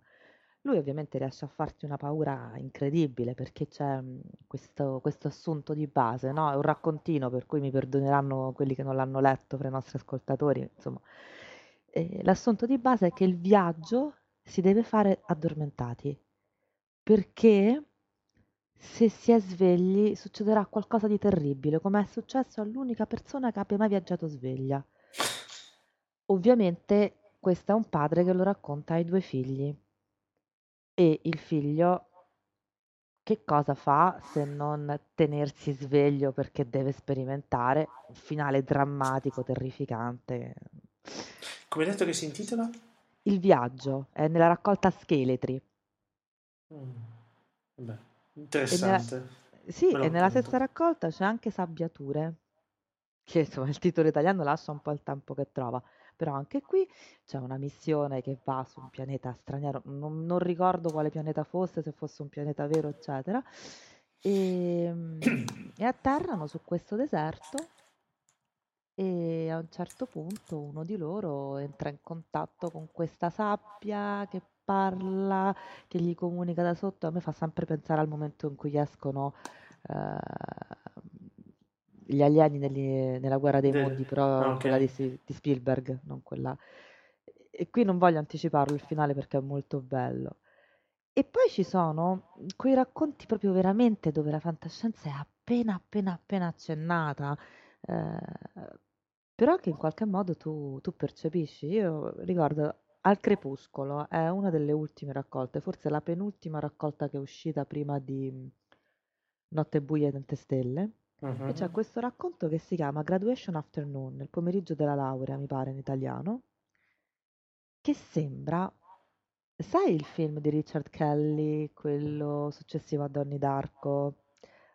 Lui ovviamente riesce a farti una paura incredibile perché c'è mh, questo, questo assunto di base, no? È un raccontino per cui mi perdoneranno quelli che non l'hanno letto fra i nostri ascoltatori, insomma. Eh, l'assunto di base è che il viaggio si deve fare addormentati perché se si è svegli succederà qualcosa di terribile, come è successo all'unica persona che abbia mai viaggiato sveglia. Ovviamente questo è un padre che lo racconta ai due figli e il figlio che cosa fa se non tenersi sveglio perché deve sperimentare un finale drammatico, terrificante. Come hai detto che si intitola? Il viaggio è nella raccolta Scheletri. Mm, Vabbè, E nella, interessante. sì, e nella stessa raccolta c'è anche Sabbiature, che insomma il titolo italiano lascia un po' il tempo che trova, però anche qui c'è una missione che va su un pianeta straniero, non, non ricordo quale pianeta fosse, se fosse un pianeta vero, eccetera, e, e atterrano su questo deserto e a un certo punto uno di loro entra in contatto con questa sabbia che parla, che gli comunica da sotto. A me fa sempre pensare al momento in cui escono eh, gli alieni negli- nella guerra dei De- mondi, però ok. quella di, di Spielberg, non quella. E qui non voglio anticiparlo il finale perché è molto bello. E poi ci sono quei racconti proprio veramente dove la fantascienza è appena appena appena accennata, eh, però che in qualche modo tu, tu percepisci. Io ricordo Al Crepuscolo, è una delle ultime raccolte, forse la penultima raccolta che è uscita prima di Notte buia e tante stelle. E c'è questo racconto che si chiama Graduation Afternoon, il pomeriggio della laurea, mi pare in italiano, che sembra, sai il film di Richard Kelly, quello successivo a Donnie Darko,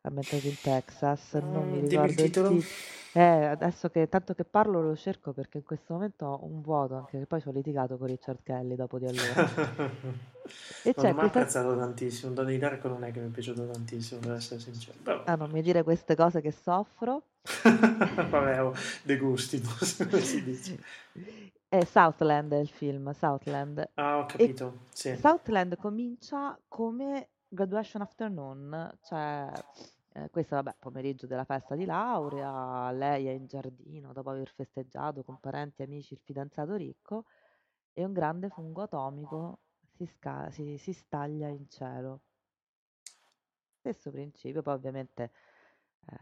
ambientato in Texas, non mi Mm, dimmi il ricordo il titolo. titolo. Eh, adesso che tanto che parlo lo cerco perché in questo momento ho un vuoto, anche che poi ci ho litigato con Richard Kelly dopo di allora. E Non ho mai questa... apprezzato tantissimo. Donnie Darko non è che mi è piaciuto tantissimo, per essere sincero. Però, Ah, non mi dire queste cose che soffro. vabbè, oh, de come si dice. È Southland è il film, Southland. Ah, ho E capito, sì. Southland comincia come Graduation Afternoon, cioè eh, questo vabbè, pomeriggio della festa di laurea, lei è in giardino dopo aver festeggiato con parenti e amici il fidanzato ricco e un grande fungo atomico si, sca- si- si staglia in cielo. Stesso principio, poi ovviamente eh,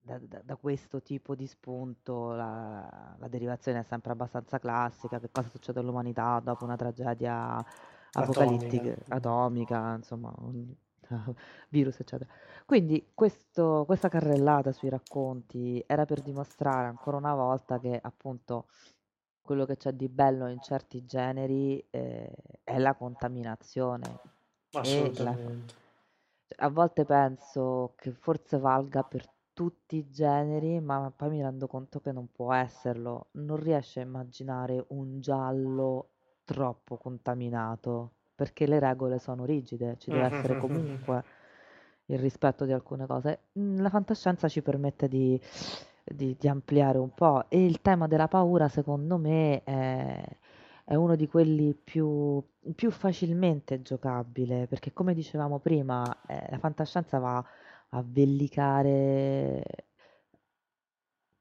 da, da- da questo tipo di spunto la, la derivazione è sempre abbastanza classica, che cosa succede all'umanità dopo una tragedia apocalittica, Atomica. insomma, un virus, eccetera. Quindi questo- questa carrellata sui racconti era per dimostrare ancora una volta che appunto quello che c'è di bello in certi generi eh, è la contaminazione la, Assolutamente. cioè, a volte penso che forse valga per tutti i generi, ma poi mi rendo conto che non può esserlo. Non riesco a immaginare un giallo troppo contaminato, perché le regole sono rigide, ci deve essere comunque il rispetto di alcune cose. Mm, La fantascienza ci permette di, di- di ampliare un po' e il tema della paura, secondo me, è, è uno di quelli più, più facilmente giocabile, perché come dicevamo prima, eh, la fantascienza va a vellicare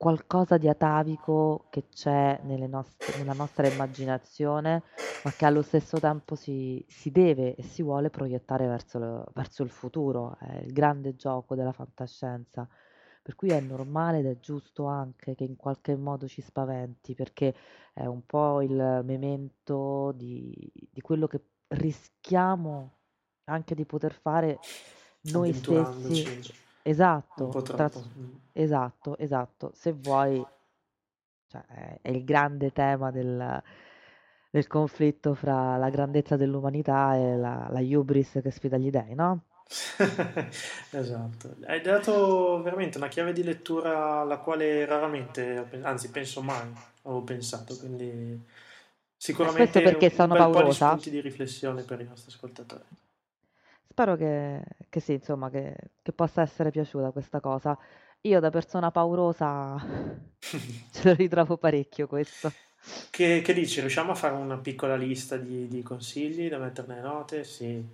qualcosa di atavico che c'è nelle nostre- nella nostra immaginazione, ma che allo stesso tempo si, si deve e si vuole proiettare verso, lo- verso il futuro. È il grande gioco della fantascienza. Per cui è normale ed è giusto anche che in qualche modo ci spaventi, perché è un po' il memento di, di quello che rischiamo anche di poter fare noi stessi. Un Esatto, po' troppo. Mm. esatto, esatto. Se vuoi, cioè, è, è il grande tema del, del conflitto fra la grandezza dell'umanità e la, la hubris che sfida gli dei, no? Esatto, hai dato veramente una chiave di lettura alla quale raramente, anzi penso mai, avevo pensato, quindi E sicuramente questo perché un sono bel po' di paurosa. spunti di riflessione per i nostri ascoltatori. Spero che, che sì, insomma, che, che possa essere piaciuta questa cosa. Io da persona paurosa ce lo ritrovo parecchio questo. Che, che dici? Riusciamo a fare una piccola lista di, di consigli da mettere nelle note? Sì.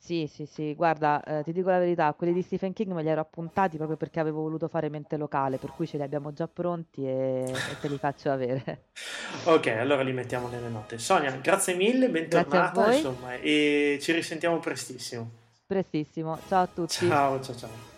Sì, sì, sì, guarda, eh, ti dico la verità, quelli di Stephen King me li ero appuntati proprio perché avevo voluto fare mente locale, per cui ce li abbiamo già pronti e, e te li faccio avere. Ok, allora li mettiamo nelle note. Sonia, grazie mille, Grazie bentornata, voi, insomma, e ci risentiamo prestissimo. prestissimo. Ciao a tutti. Ciao, ciao, ciao.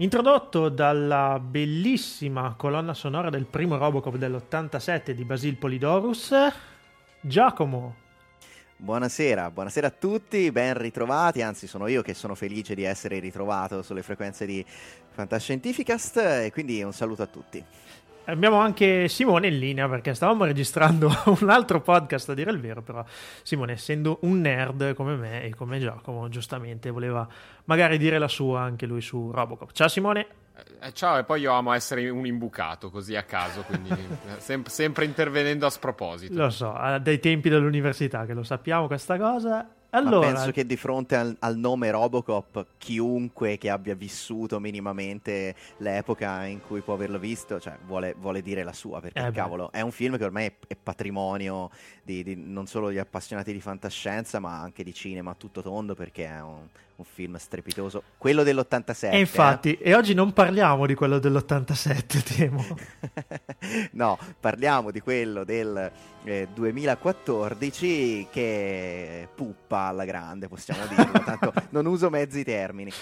Introdotto dalla bellissima colonna sonora del primo Robocop dell'87 di Basil Polidorus, Giacomo. Buonasera, buonasera a tutti, ben ritrovati, anzi sono io che sono felice di essere ritrovato sulle frequenze di Fantascientificast e quindi un saluto a tutti. Abbiamo anche Simone in linea perché stavamo registrando un altro podcast a dire il vero, però Simone essendo un nerd come me e come Giacomo giustamente voleva magari dire la sua anche lui su Robocop. Ciao Simone. Eh, ciao, e poi io amo essere un imbucato così a caso, quindi sem- sempre intervenendo a sproposito. Lo so, dai tempi dell'università che lo sappiamo questa cosa. Allora... Ma penso che di fronte al, al, nome Robocop, chiunque che abbia vissuto minimamente l'epoca in cui può averlo visto, cioè, vuole, vuole dire la sua, perché eh cavolo, è un film che ormai è, è patrimonio di, di, non solo di appassionati di fantascienza, ma anche di cinema a tutto tondo, perché è un, un film strepitoso. Quello dell'87. E infatti, eh? e oggi non parliamo di quello dell'87, temo. no, parliamo di quello del eh, 2014 che puppa alla grande, possiamo dirlo, tanto non uso mezzi termini.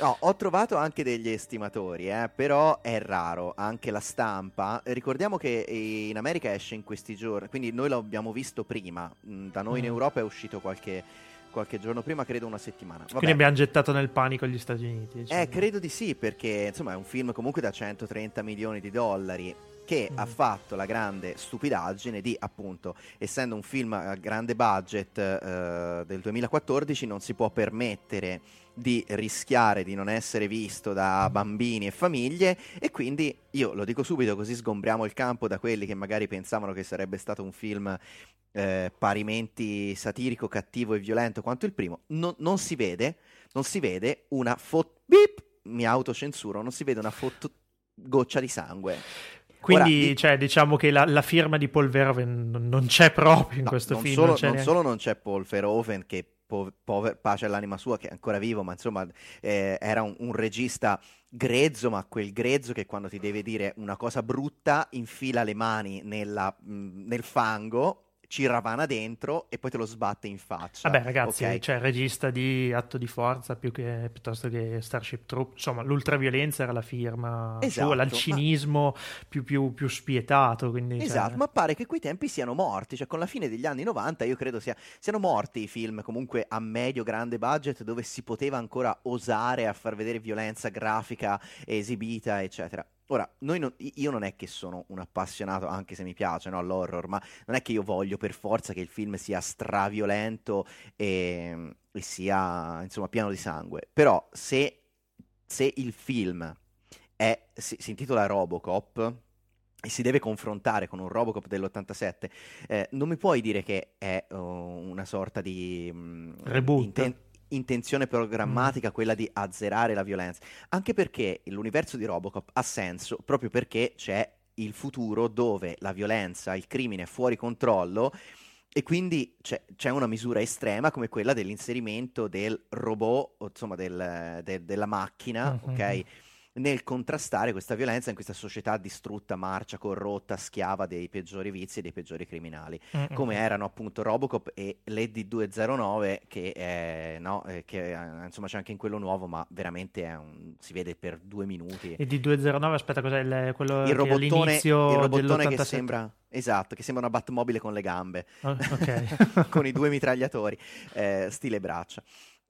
No, ho trovato anche degli estimatori, eh, però è raro, anche la stampa. Ricordiamo che in America esce in questi giorni, quindi noi l'abbiamo visto prima, mm, da noi in mm. Europa è uscito qualche qualche giorno prima, credo una settimana. Vabbè. Quindi abbiamo gettato nel panico gli Stati Uniti. Diciamo. Eh, credo di sì, perché insomma è un film comunque da 130 milioni di dollari che mm. ha fatto la grande stupidaggine di appunto essendo un film a grande budget eh, del 2014 non si può permettere di rischiare di non essere visto da bambini e famiglie e quindi io lo dico subito così sgombriamo il campo da quelli che magari pensavano che sarebbe stato un film eh, parimenti satirico, cattivo e violento quanto il primo, no, non si vede, non si vede una foto... mi autocensuro, non si vede una foto goccia di sangue. Quindi, Ora, cioè, diciamo che la, la, firma di Paul Verhoeven non c'è proprio in no, questo non film. Solo, non, non neanche... solo non c'è Paul Verhoeven, che pover, pace all'anima sua, che è ancora vivo, ma insomma eh, era un, un, regista grezzo, ma quel grezzo che quando ti deve dire una cosa brutta infila le mani nella, mh, nel fango ci ravana dentro e poi te lo sbatte in faccia. Vabbè, ragazzi, okay? cioè regista di atto di forza più che, piuttosto che Starship Troop, insomma, l'ultraviolenza era la firma esatto, sua, l'alcinismo ma... più, più, più, spietato. Quindi, cioè esatto, cioè... ma pare che quei tempi siano morti, cioè con la fine degli anni 90 io credo sia, siano morti i film comunque a medio-grande budget dove si poteva ancora osare a far vedere violenza grafica esibita, eccetera. Ora, non, io non è che sono un appassionato, anche se mi piace no, l'horror, ma non è che io voglio per forza che il film sia straviolento e, e sia, insomma, pieno di sangue. Però se, se il film è, si, si, intitola Robocop e si deve confrontare con un Robocop dell'87, eh, non mi puoi dire che è uh, una sorta di... Um, Reboot. Inten- intenzione programmatica mm. quella di azzerare la violenza, anche perché l'universo di Robocop ha senso proprio perché c'è il futuro dove la violenza, il crimine è fuori controllo e quindi c'è, c'è una misura estrema come quella dell'inserimento del robot, insomma del, de, della macchina, mm-hmm. ok? Nel contrastare questa violenza in questa società distrutta, marcia, corrotta, schiava dei peggiori vizi e dei peggiori criminali, mm-hmm. come erano appunto Robocop e l'Eddie 209 che, è, no, eh, che eh, insomma c'è anche in quello nuovo, ma veramente un, si vede per due minuti. Eddie 209, aspetta, cos'è il, quello il robottone, il robottone che sembra... Esatto, che sembra una Batmobile con le gambe, oh, okay. con i due mitragliatori, eh, stile braccia.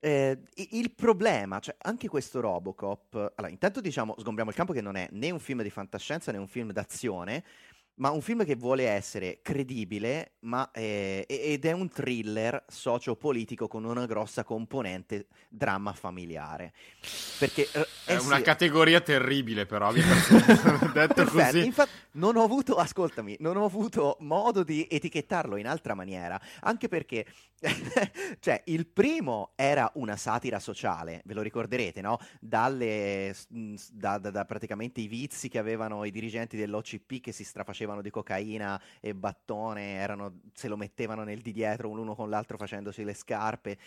Eh, il problema, cioè anche questo Robocop, allora intanto diciamo, sgombriamo il campo che non è né un film di fantascienza né un film d'azione, ma un film che vuole essere credibile ma, eh, ed è un thriller sociopolitico con una grossa componente dramma familiare. Perché, eh, è una sì, categoria terribile però, detto così. Infatti non ho avuto, ascoltami, non ho avuto modo di etichettarlo in altra maniera, anche perché cioè, il primo era una satira sociale, ve lo ricorderete, no? Dalle, da, da, da praticamente i vizi che avevano i dirigenti dell'OCP che si strafacevano facevano di cocaina e battone, erano, se lo mettevano nel di dietro l'uno con l'altro facendosi le scarpe.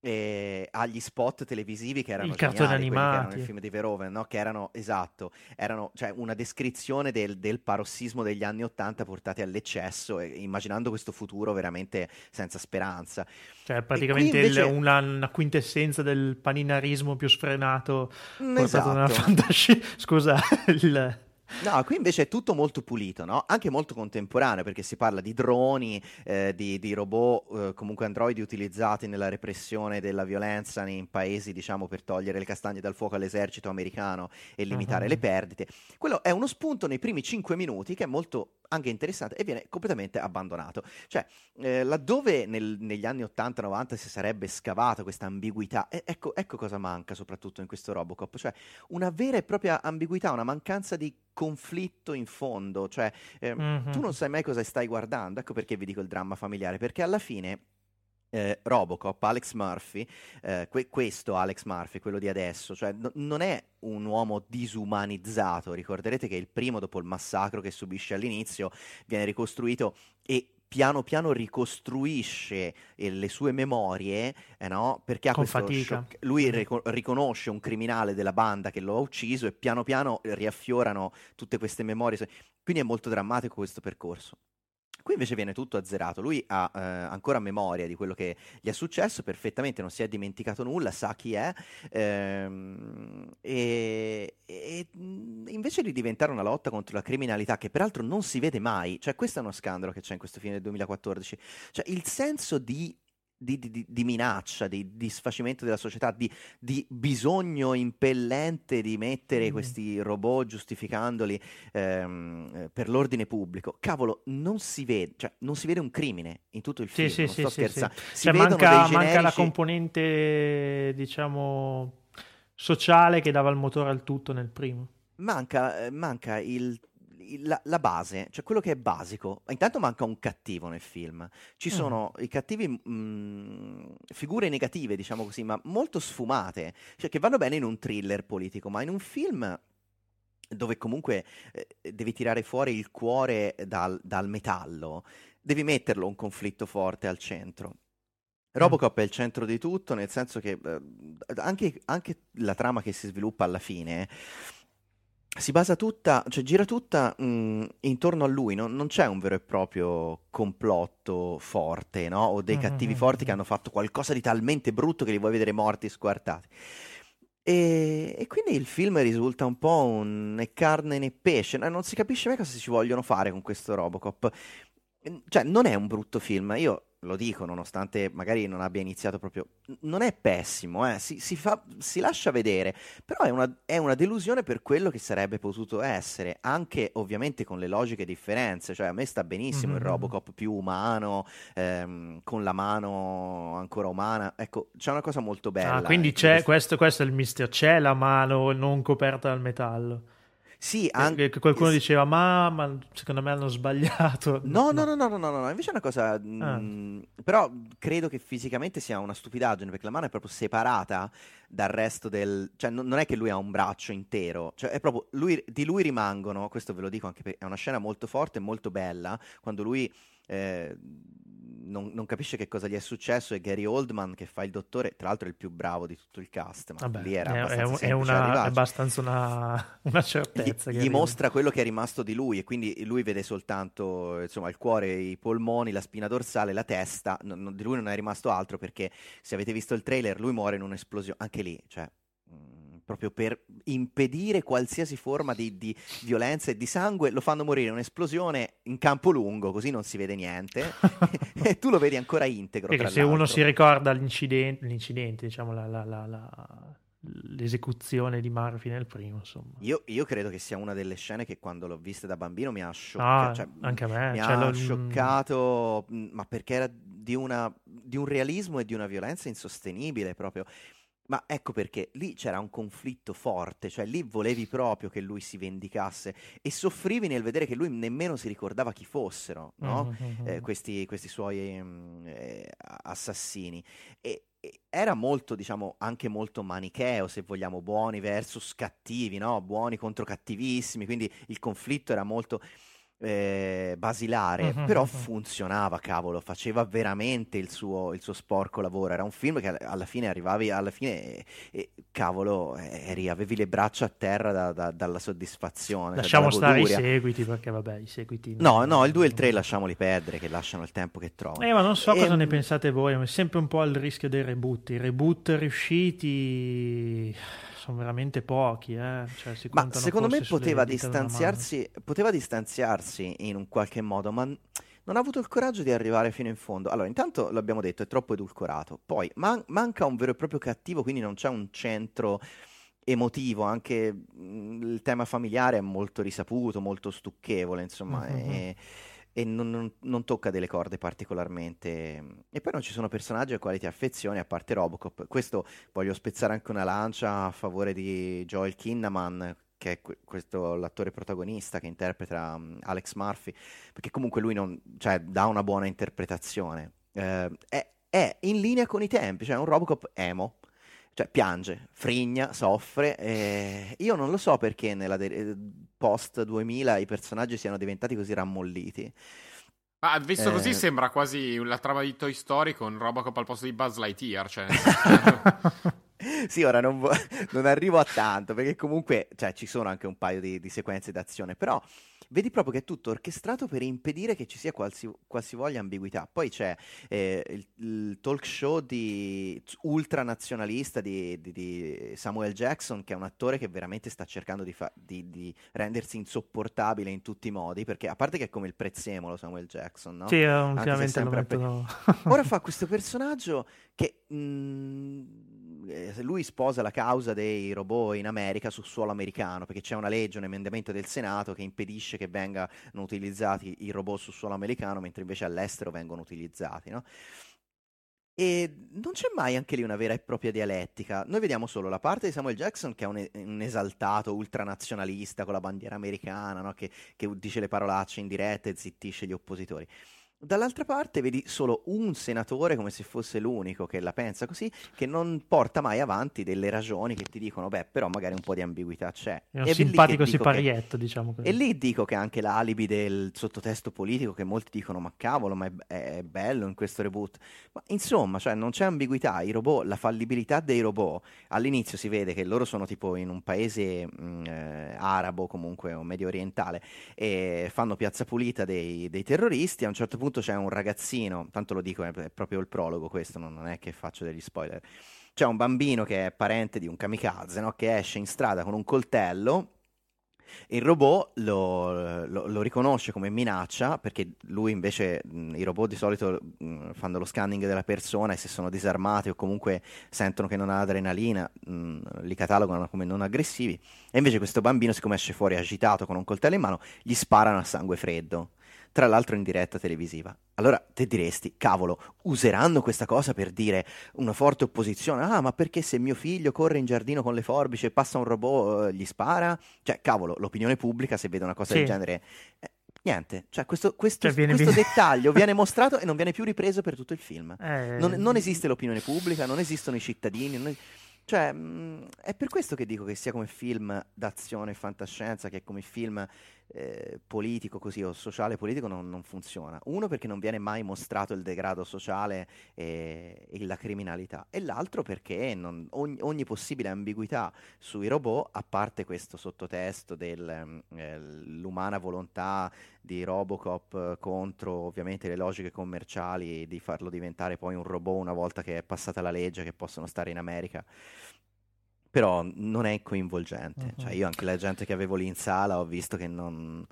eh, agli spot televisivi che erano I cartoni geniali, quelli che erano nel film di Verhoeven, no? che erano, esatto, erano cioè, una descrizione del, del parossismo degli anni Ottanta portati all'eccesso, e, immaginando questo futuro veramente senza speranza. Cioè, praticamente invece- il- una, una quintessenza del paninarismo più sfrenato Mm, portato nella esatto. fantascienza. Scusa, il... No, qui invece è tutto molto pulito, no? Anche molto contemporaneo, perché si parla di droni, eh, di, di robot, eh, comunque androidi utilizzati nella repressione della violenza in paesi, diciamo, per togliere le castagne dal fuoco all'esercito americano e limitare Mhm. le perdite. Quello è uno spunto nei primi cinque minuti che è molto anche interessante e viene completamente abbandonato. Cioè, eh, laddove nel- negli anni 80-90 si sarebbe scavato questa ambiguità, e- ecco, ecco cosa manca soprattutto in questo Robocop, cioè una vera e propria ambiguità, una mancanza di conflitto in fondo, cioè eh, Mhm. tu non sai mai cosa stai guardando, ecco perché vi dico il dramma familiare, perché alla fine eh, Robocop, Alex Murphy, eh, que- questo Alex Murphy, quello di adesso, cioè no- non è un uomo disumanizzato, ricorderete che il primo dopo il massacro che subisce all'inizio viene ricostruito e piano piano ricostruisce eh, le sue memorie, eh, no? Perché shock- lui rico- riconosce un criminale della banda che lo ha ucciso e piano piano riaffiorano tutte queste memorie. Quindi è molto drammatico questo percorso. Qui invece viene tutto azzerato, lui ha eh, ancora memoria di quello che gli è successo, perfettamente non si è dimenticato nulla, sa chi è, ehm, e, e, mh, invece di diventare una lotta contro la criminalità, che peraltro non si vede mai, cioè questo è uno scandalo che c'è in questo film del 2014, cioè il senso di, di- di- di- minaccia, di, di sfacimento della società, di, di bisogno impellente di mettere Mm. questi robot giustificandoli ehm, eh, per l'ordine pubblico. Cavolo, non si vede, cioè, non si vede un crimine in tutto il Sì, film, sì, non sì, sto sì, sì. scherzando. Si Cioè, vedono manca, manca la componente, diciamo, sociale che dava il motore al tutto nel primo. Manca, eh, manca il- la, la base, cioè quello che è basico. Intanto manca un cattivo nel film. Ci Mm. sono i cattivi, mm, figure negative, diciamo così, ma molto sfumate, cioè che vanno bene in un thriller politico, ma in un film dove comunque eh, devi tirare fuori il cuore dal, dal metallo, devi metterlo un conflitto forte al centro. Robocop è il centro di tutto, nel senso che eh, anche, anche la trama che si sviluppa alla fine si basa tutta, cioè gira tutta mh, intorno a lui, no? non c'è un vero e proprio complotto forte, no? O dei Mhm, cattivi mhm, forti che mhm. hanno fatto qualcosa di talmente brutto che li vuoi vedere morti squartati. E, e quindi il film risulta un po' un né carne né pesce, no? non si capisce mai cosa ci vogliono fare con questo Robocop. Cioè, non è un brutto film, io lo dico, nonostante magari non abbia iniziato proprio. Non è pessimo, eh, Si, si fa- si lascia vedere, però è una, è una delusione per quello che sarebbe potuto essere, anche ovviamente con le logiche differenze. Cioè, a me sta benissimo il Mhm. Robocop più umano, ehm, con la mano ancora umana. Ecco, c'è una cosa molto bella. Ah, quindi in c'è, questo- questo, è il mistero, c'è la mano non coperta dal metallo. Sì, Che- anche che qualcuno diceva, ma, ma secondo me hanno sbagliato. No, no, no, no, no, no, no, no, invece è una cosa... Ah. mm, Però credo che fisicamente sia una stupidaggine, perché la mano è proprio separata dal resto del... Cioè, non, non è che lui ha un braccio intero, cioè è proprio... Lui, di lui rimangono, questo ve lo dico anche perché è una scena molto forte e molto bella, quando lui... eh, non, non capisce che cosa gli è successo e Gary Oldman che fa il dottore, tra l'altro è il più bravo di tutto il cast, ma Vabbè, lì era è, abbastanza è una, abbastanza una, una Gli, certezza. gli arrivi. mostra quello che è rimasto di lui e quindi lui vede soltanto insomma, il cuore, i polmoni, la spina dorsale, la testa. Non- non- di lui non è rimasto altro perché se avete visto il trailer lui muore in un'esplosione. Anche lì, cioè, proprio per impedire qualsiasi forma di, di violenza e di sangue, lo fanno morire in un'esplosione in campo lungo, così non si vede niente. e tu lo vedi ancora integro. Perché se uno l'altro. si ricorda l'incidente, l'incidente diciamo, la- la- la- la- l'esecuzione di Murphy nel primo, insomma. Io, io credo che sia una delle scene che quando l'ho vista da bambino mi ha Ah, scioccato. cioè, anche a me. mi cioè, ha lo- scioccato, mh, ma perché era di, una- di un realismo e di una violenza insostenibile proprio. Ma ecco perché lì c'era un conflitto forte, cioè lì volevi proprio che lui si vendicasse e soffrivi nel vedere che lui nemmeno si ricordava chi fossero, no? Mhm, mhm. eh, questi, questi suoi mm, eh, assassini. E, e era molto, diciamo, anche molto manicheo, se vogliamo, buoni versus cattivi, no? Buoni contro cattivissimi, quindi il conflitto era molto... eh, basilare, Mhm, però mhm. funzionava, cavolo, faceva veramente il suo, il suo sporco lavoro. Era un film che all- alla fine arrivavi, alla fine, e, e, cavolo, eri, avevi le braccia a terra da- da- dalla soddisfazione, Lasciamo stare i seguiti perché vabbè, i seguiti No, no, il 2 e il 3 lasciamoli perdere, che lasciano il tempo che trovano. Eh, ma non so cosa Ehm, ne pensate voi, ma è sempre un po' al rischio dei reboot. I reboot riusciti sono veramente pochi, eh. Cioè, Ma secondo me poteva distanziarsi, poteva distanziarsi in un qualche modo, ma non ha avuto il coraggio di arrivare fino in fondo. Allora, intanto l'abbiamo detto, è troppo edulcorato. Poi man- manca un vero e proprio cattivo, quindi non c'è un centro emotivo, anche mh, il tema familiare è molto risaputo, molto stucchevole, insomma, Mhm. e, e non, non- non tocca delle corde particolarmente. E poi non ci sono personaggi ai quali ti affezioni, a parte Robocop. Questo voglio spezzare anche una lancia a favore di Joel Kinnaman, che è que- questo l'attore protagonista che interpreta mm, Alex Murphy, perché comunque lui non, cioè, dà una buona interpretazione. Eh, è, è in linea con i tempi, cioè è un Robocop emo. Cioè, piange, frigna, soffre. e io non lo so perché nella de- post 2000 i personaggi siano diventati così rammolliti. Ma visto così Eh. sembra quasi la trama di Toy Story con Robocop al posto di Buzz Lightyear. Cioè, Sì, ora non, vo- non arrivo a tanto perché comunque cioè, ci sono anche un paio di, di sequenze d'azione, però vedi proprio che è tutto orchestrato per impedire che ci sia qualsi- qualsivoglia ambiguità. Poi c'è eh, il, il talk show di ultranazionalista di, di- di Samuel Jackson, che è un attore che veramente sta cercando di, fa- di- di rendersi insopportabile in tutti i modi, perché a parte che è come il prezzemolo Samuel Jackson, no? Sì, ultimamente lo mettono... Ora fa questo personaggio che mm, eh, lui sposa la causa dei robot in America sul suolo americano perché c'è una legge, un emendamento del Senato che impedisce che vengano utilizzati i robot sul suolo americano mentre invece all'estero vengono utilizzati, no? E non c'è mai anche lì una vera e propria dialettica. Noi vediamo solo la parte di Samuel Jackson che è un, un esaltato ultranazionalista con la bandiera americana, no? che, che dice le parolacce in diretta e zittisce gli oppositori. Dall'altra parte vedi solo un senatore, come se fosse l'unico che la pensa così, che non porta mai avanti delle ragioni che ti dicono, beh, però magari un po' di ambiguità c'è. È un E simpatico dico che- siparietto, diciamo così. e lì dico che anche l'alibi del sottotesto politico, che molti dicono, ma cavolo, ma è, è bello in questo reboot. Ma insomma, cioè, non c'è ambiguità. I robot, la fallibilità dei robot, all'inizio si vede che loro sono tipo in un paese mh, eh, arabo comunque o medio orientale e fanno piazza pulita dei, dei terroristi. A un certo punto c'è un ragazzino, tanto lo dico, è, proprio il prologo questo, non è che faccio degli spoiler. C'è un bambino che è parente di un kamikaze, no? che esce in strada con un coltello il robot lo, lo- lo riconosce come minaccia perché lui invece, mh, i robot di solito mh, fanno lo scanning della persona e se sono disarmati o comunque sentono che non ha adrenalina, mh, li catalogano come non aggressivi. E invece questo bambino, siccome esce fuori agitato con un coltello in mano, gli sparano a sangue freddo. Tra l'altro in diretta televisiva. Allora te diresti, cavolo, useranno questa cosa per dire una forte opposizione? Ah, ma perché se mio figlio corre in giardino con le forbici e passa un robot, eh, gli spara? Cioè, cavolo, l'opinione pubblica se vede una cosa Sì. del genere... eh, niente, cioè questo, questo- Cioè, viene- questo viene- dettaglio viene mostrato e non viene più ripreso per tutto il film. Eh, Non, non esiste l'opinione pubblica, non esistono i cittadini. non Cioè, mh, è per questo che dico che sia come film d'azione e fantascienza, che come film eh, politico così o sociale politico non, non funziona. Uno perché non viene mai mostrato il degrado sociale e, e la criminalità, e l'altro perché non- ogni, ogni possibile ambiguità sui robot, a parte questo sottotesto dell'umana volontà di Robocop eh, contro ovviamente le logiche commerciali di farlo diventare poi un robot una volta che è passata la legge che possono stare in America. Però non è coinvolgente. Mhm. Cioè, io anche la gente che avevo lì in sala ho visto che non,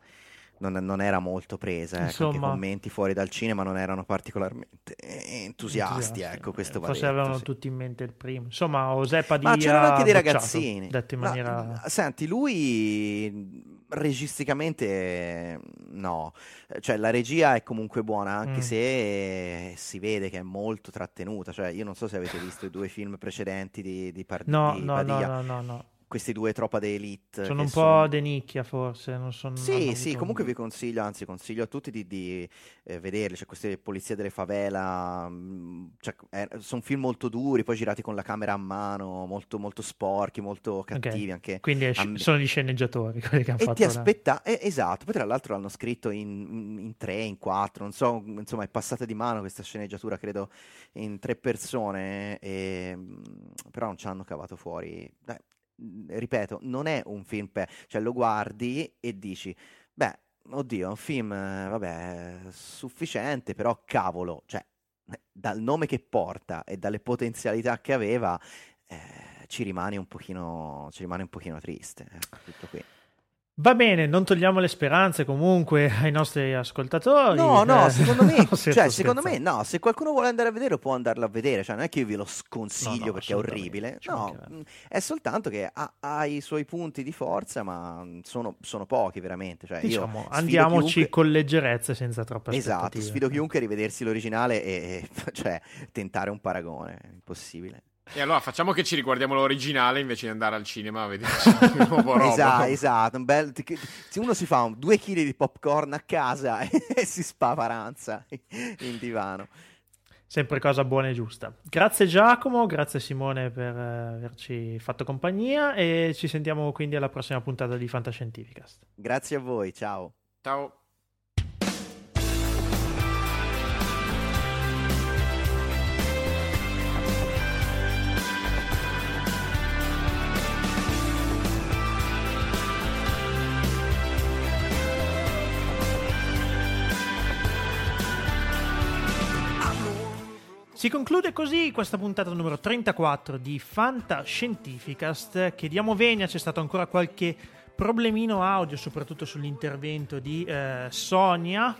non- non era molto presa. Ecco, anche i Insomma- commenti fuori dal cinema non erano particolarmente entusiasti. Ecco, questo va Forse detto, avevano sì. tutti in mente il primo. Insomma, Osepa di Ma c'erano anche dei ragazzini. Detto in Ma, maniera... mh, senti, lui registicamente eh, no, Eh, cioè la regia è comunque buona, anche Mm. se eh, si vede che è molto trattenuta. Cioè, io non so se avete visto i due film precedenti di, di, Par- No, di no, no, no, no, no. Questi due troppa d'elite. Sono che un po' sono- de nicchia, forse. Non sono, Sì, sì, comunque un- vi consiglio, anzi consiglio a tutti di, di, eh, vederli, c'è queste polizie delle favela, mm, cioè, eh, sono film molto duri, poi girati con la camera a mano, molto, molto sporchi, molto cattivi anche. Quindi sci- ambi- sono gli sceneggiatori quelli che hanno E fatto ti aspetta, eh, esatto, poi tra l'altro l'hanno scritto in, in tre, in quattro, non so, insomma è passata di mano questa sceneggiatura, credo, in tre persone, e, mm, però non ci hanno cavato fuori. Mm, ripeto, non è un film per... cioè lo guardi e dici, beh, oddio, è un film, eh, vabbè, sufficiente, però cavolo, cioè, eh, dal nome che porta e dalle potenzialità che aveva, eh, ci rimane un pochino, ci rimane un pochino triste, ecco, tutto qui. Va bene, non togliamo le speranze comunque ai nostri ascoltatori. No, no, eh, secondo me, no, cioè, secondo me no, se qualcuno vuole andare a vedere può andarlo a vedere, cioè non è che io ve lo sconsiglio No, no, perché è orribile, ci no, mh, è soltanto che ha, ha i suoi punti di forza, ma mh, sono, sono pochi veramente, cioè io Diciamo, andiamoci chiunque- con leggerezza senza troppe Esatto, sfido chiunque a rivedersi l'originale e, e, cioè, tentare un paragone, è impossibile. E allora facciamo che ci riguardiamo l'originale invece di andare al cinema a vederci il nuovo Robocop. Esatto, esatto, un bel, uno si fa un, due chili di popcorn a casa e si spaparanza in divano. Sempre cosa buona e giusta. Grazie Giacomo, grazie Simone per eh, averci fatto compagnia e ci sentiamo quindi alla prossima puntata di Fantascientificast. Grazie a voi, ciao. Ciao. Si conclude così questa puntata numero 34 di Fantascientificast. Chiediamo venia, c'è stato ancora qualche problemino audio, soprattutto sull'intervento di eh, Sonia.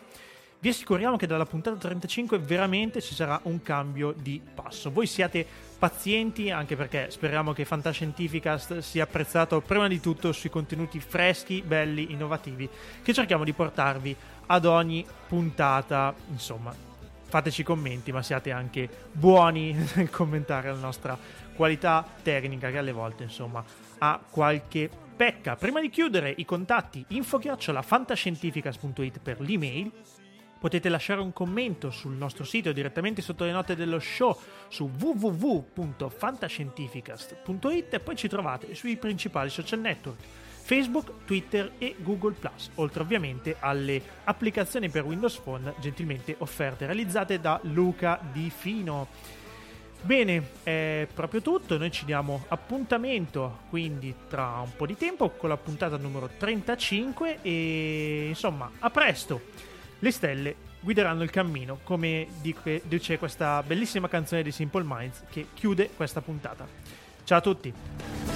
Vi assicuriamo che dalla puntata 35 veramente ci sarà un cambio di passo. Voi siate pazienti anche perché speriamo che Fantascientificast sia apprezzato prima di tutto sui contenuti freschi, belli, innovativi che cerchiamo di portarvi ad ogni puntata. Insomma, fateci commenti, ma siate anche buoni nel commentare la nostra qualità tecnica che alle volte, insomma, ha qualche pecca. Prima di chiudere i contatti info-fantascientificas.it per l'email Potete lasciare un commento sul nostro sito direttamente sotto le note dello show su www.fantascientificast.it e poi ci trovate sui principali social network Facebook, Twitter e Google oltre ovviamente alle applicazioni per Windows Phone gentilmente offerte realizzate da Luca Di Fino. Bene, è proprio tutto, noi ci diamo appuntamento quindi tra un po' di tempo con la puntata numero 35 e insomma a presto! Le stelle guideranno il cammino, come dice questa bellissima canzone di Simple Minds che chiude questa puntata. Ciao a tutti!